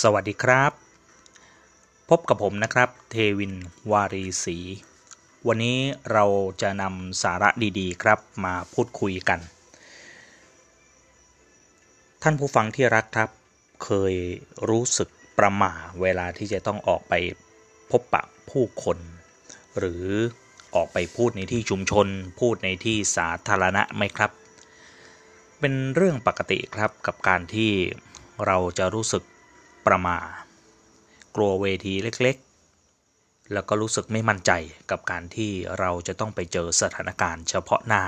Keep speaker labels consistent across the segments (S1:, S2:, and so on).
S1: สวัสดีครับ พบกับผมนะครับ เทวินวารีศรีวันนี้เราจะนำสาระดีๆครับมาพูดคุยกัน ท่านผู้ฟังที่รักครับ เคยรู้สึกประหม่าเวลาที่จะต้องออกไปพบปะผู้คน หรือออกไปพูดในที่ชุมชน พูดในที่สาธารณะไหมครับ เป็นเรื่องปกติครับกับการที่เราจะรู้สึก ประมา กลัวเวทีเล็กๆ แล้วก็รู้สึกไม่มั่นใจกับการที่เราจะต้องไปเจอสถานการณ์เฉพาะหน้า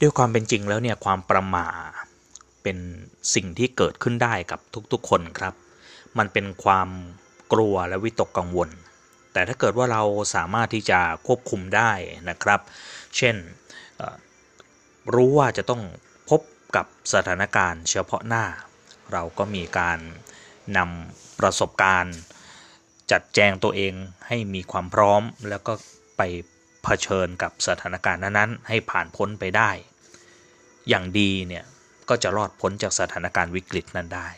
S1: ด้วยความเป็นจริงแล้วเนี่ยความประมาเป็นสิ่งที่เกิดขึ้นได้กับทุกๆ คนครับ มันเป็นความกลัวและวิตกกังวล แต่ถ้าเกิดว่าเราสามารถที่จะควบคุมได้นะครับ เช่นรู้ว่าจะต้องพบกับสถานการณ์เฉพาะหน้า เราก็มีการ นำประสบการณ์ จัดแจงตัวเองให้มีความพร้อม แล้วก็ไปเผชิญกับสถานการณ์นั้นๆ ให้ผ่านพ้นไปได้ อย่างดีเนี่ยก็จะรอดพ้นจากสถานการณ์วิกฤตนั้นได้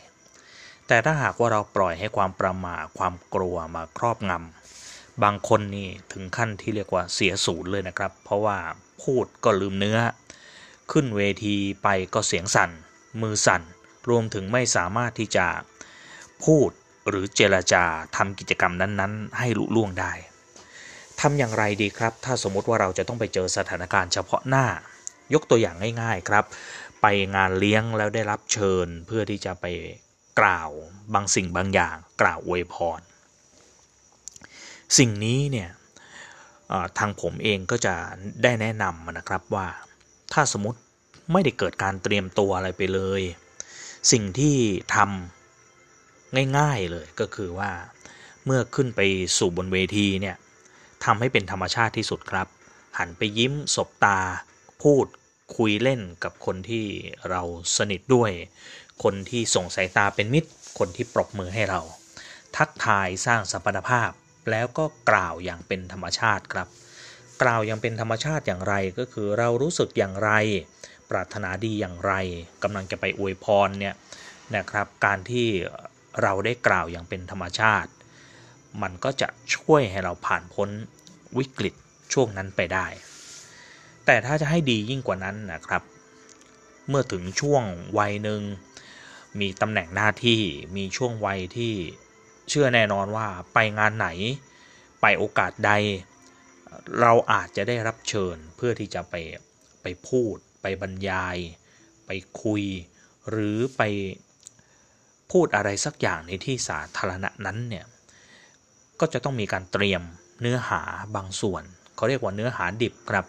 S1: แต่ถ้าหากว่าเราปล่อยให้ความประมาทความกลัวมาครอบงำบางคนนี่ถึงขั้นที่เรียกว่าเสียศูนย์เลยนะครับ เพราะว่าพูดก็ลืมเนื้อ ขึ้นเวทีไปก็เสียงสั่น มือสั่น รวมถึงไม่สามารถที่จะ พูดหรือเจรจาทำกิจกรรมนั้นๆ ให้ลุล่วงได้ทำอย่างไรดีครับ ถ้าสมมติว่าเราจะต้องไปเจอสถานการณ์เฉพาะหน้า ยกตัวอย่างง่ายๆครับ ไปงานเลี้ยงแล้วได้รับเชิญเพื่อที่จะไปกล่าวบางสิ่งบางอย่าง กล่าวอวยพร สิ่งนี้เนี่ยทางผมเองก็จะได้แนะนำนะครับว่าถ้าสมมติไม่ได้เกิดการเตรียมตัวอะไรไปเลย สิ่งที่ทำ ง่ายๆเลยก็คือว่า เมื่อขึ้นไปสู่บนเวทีเนี่ยทำให้เป็นธรรมชาติที่สุดครับ หันไปยิ้มสบตา พูดคุยเล่นกับคนที่เราสนิทด้วย คนที่ส่งสายตาเป็นมิตร คนที่ปรบมือให้เรา ทักทายสร้างสัมพันธภาพ แล้วก็กล่าวอย่างเป็นธรรมชาติครับ กล่าวอย่างเป็นธรรมชาติอย่างไรก็คือเรารู้สึกอย่างไร ปรารถนาดีอย่างไรกำลังจะไปอวยพรเนี่ยนะครับ การที่ เราได้กล่าวอย่างเป็นธรรมชาติ มันก็จะช่วยให้เราผ่านพ้นวิกฤตช่วงนั้นไปได้ แต่ถ้าจะให้ดียิ่งกว่านั้นนะครับ เมื่อถึงช่วงวัยหนึ่งมีตำแหน่งหน้าที่มีช่วงวัยที่เชื่อแน่นอนว่าไปงานไหนไปโอกาสใด เราอาจจะได้รับเชิญเพื่อที่จะไปไปพูด ไปบรรยาย ไปคุย หรือไป พูดอะไรสักอย่างในที่สาธารณะนั้นเนี่ยก็จะต้องมีการเตรียมเนื้อหาบางส่วนเขาเรียกว่าเนื้อหาดิบครับ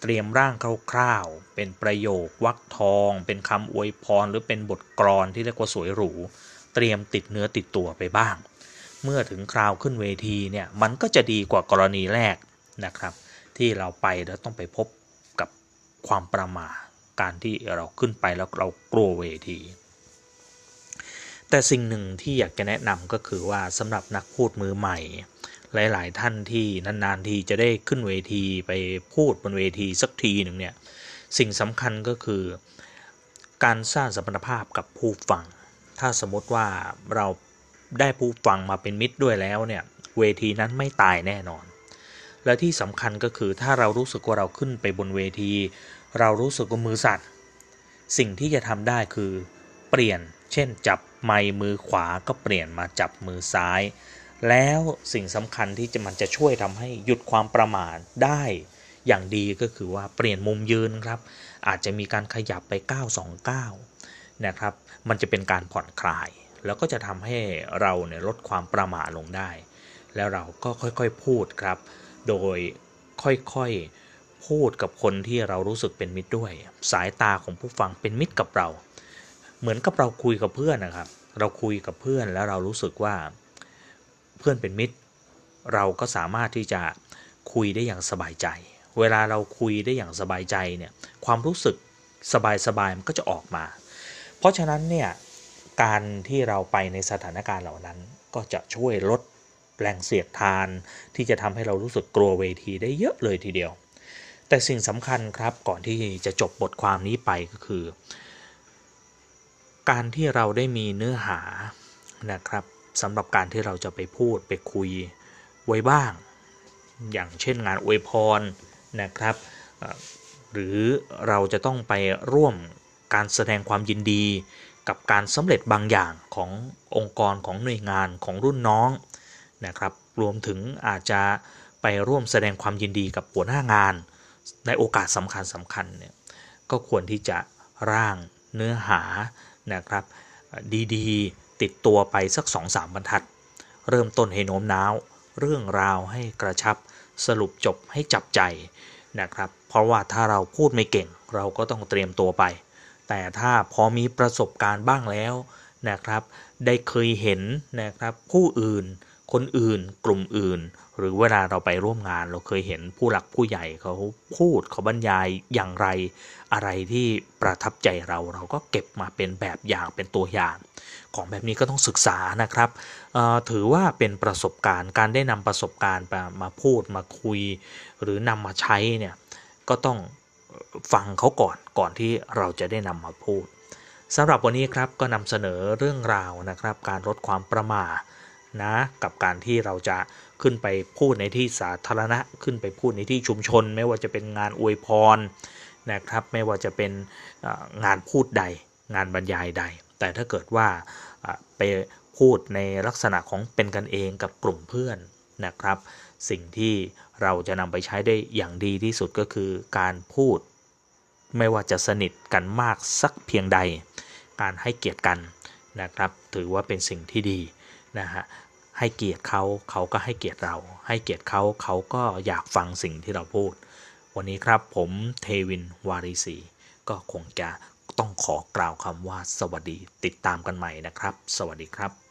S1: เตรียมร่างคร่าวๆ เป็นประโยค วักทอง เป็นคำอวยพร หรือเป็นบทกลอนที่เรียกว่าสวยหรู เตรียมติดเนื้อติดตัวไปบ้าง เมื่อถึงคราวขึ้นเวทีเนี่ยมันก็จะดีกว่ากรณีแรกนะครับ ที่เราไปแล้วต้องไปพบกับความประมาทการที่เราขึ้นไปแล้วเรากลัวเวที แต่สิ่งหนึ่งที่อยากจะแนะนำก็คือว่าสำหรับนักพูดมือใหม่ หลาย ๆ ท่านที่นาน ๆ ทีจะได้ขึ้นเวทีไปพูดบนเวทีสักทีหนึ่งเนี่ยสิ่งสำคัญก็คือ การสร้างสัมพันธภาพกับผู้ฟัง ถ้าสมมติว่าเราได้ผู้ฟังมาเป็นมิตรด้วยแล้วเนี่ยเวทีนั้นไม่ตายแน่นอน และที่สำคัญก็คือถ้าเรารู้สึกว่าเราขึ้นไปบนเวที เรารู้สึกว่ามือสั่นสิ่งที่จะทำได้คือเปลี่ยน เช่นจับไม้มือขวาก็เปลี่ยนมาจับมือซ้าย แล้วสิ่งสำคัญที่จะมันจะช่วยทำให้หยุดความประมาทได้อย่างดีก็คือว่าเปลี่ยนมุมยืนครับ อาจจะมีการขยับไป 929 นะครับ มันจะเป็นการผ่อนคลาย แล้วก็จะทำให้เราเนี่ยลดความประมาทลงได้ แล้วเราก็ค่อยๆพูดครับ โดยค่อยๆพูดกับคนที่เรารู้สึกเป็นมิตรด้วย สายตาของผู้ฟังเป็นมิตรกับเรา เหมือนกับเราคุยกับเพื่อนนะครับ เราคุยกับเพื่อนแล้วเรารู้สึกว่าเพื่อนเป็นมิตร เราก็สามารถที่จะคุยได้อย่างสบายใจ เวลาเราคุยได้อย่างสบายใจเนี่ยความรู้สึกสบายๆมันก็จะออกมา เพราะฉะนั้นเนี่ยการที่เราไปในสถานการณ์เหล่านั้น ก็จะช่วยลดแรงเสียดทาน ที่จะทำให้เรารู้สึกกลัวเวทีได้เยอะเลยทีเดียว แต่สิ่งสำคัญครับก่อนที่จะจบบทความนี้ไปก็คือ การที่เราได้มีเนื้อหานะครับสำหรับการที่เราจะไปพูดไปคุยไว้บ้าง อย่างเช่นงานอวยพรนะครับหรือเราจะต้องไปร่วมการแสดงความยินดีกับการสำเร็จบางอย่างขององค์กรของหน่วยงานของรุ่นน้องนะครับรวมถึงอาจจะไปร่วมแสดงความยินดีกับหัวหน้างาน ในโอกาสสำคัญสำคัญเนี่ยก็ควรที่จะร่างเนื้อหา นะครับดีๆ ติดตัวไปสัก 2-3 บรรทัด เริ่มต้นให้โน้มน้าว เรื่องราวให้กระชับ สรุปจบให้จับใจนะครับ เพราะว่าถ้าเราพูดไม่เก่งเราก็ต้องเตรียมตัวไป แต่ถ้าพอมีประสบการณ์บ้างแล้วนะครับ ได้เคยเห็นนะครับผู้อื่น คนอื่นกลุ่มอื่น หรือเวลาเราไปร่วมงานเราเคยเห็นผู้หลักผู้ใหญ่เขาพูดเขาบรรยายอย่างไร อะไรที่ประทับใจเราเราก็เก็บมาเป็นแบบอย่างเป็นตัวอย่าง ของแบบนี้ก็ต้องศึกษานะครับ ถือว่าเป็นประสบการณ์การได้นำประสบการณ์มามาพูดมาคุย หรือนำมาใช้เนี่ยก็ต้องฟังเขาก่อนก่อนที่เราจะได้นำมาพูดสำหรับวันนี้ครับก็นำเสนอเรื่องราวนะครับ การลดความประมาท นะกับการที่เราจะขึ้นไปพูดในที่สาธารณะ ขึ้นไปพูดในที่ชุมชน ไม่ว่าจะเป็นงานอวยพรนะครับไม่ว่าจะเป็นงานพูดใด งานบรรยายใด แต่ถ้าเกิดว่าไปพูดในลักษณะของเป็นกันเองกับกลุ่มเพื่อนนะครับ สิ่งที่เราจะนำไปใช้ได้อย่างดีที่สุดก็คือการพูด ไม่ว่าจะสนิทกันมากสักเพียงใด การให้เกียรติกันนะครับ ถือว่าเป็นสิ่งที่ดี นะฮะให้เกียรติเขาเขาก็ให้เกียรติเรา ให้เกียรติเขาเขาก็อยากฟังสิ่งที่เราพูด วันนี้ครับผมเทวินวารีศรีก็คงจะต้องขอกล่าวคำว่าสวัสดีติดตามกันใหม่นะครับ สวัสดีครับ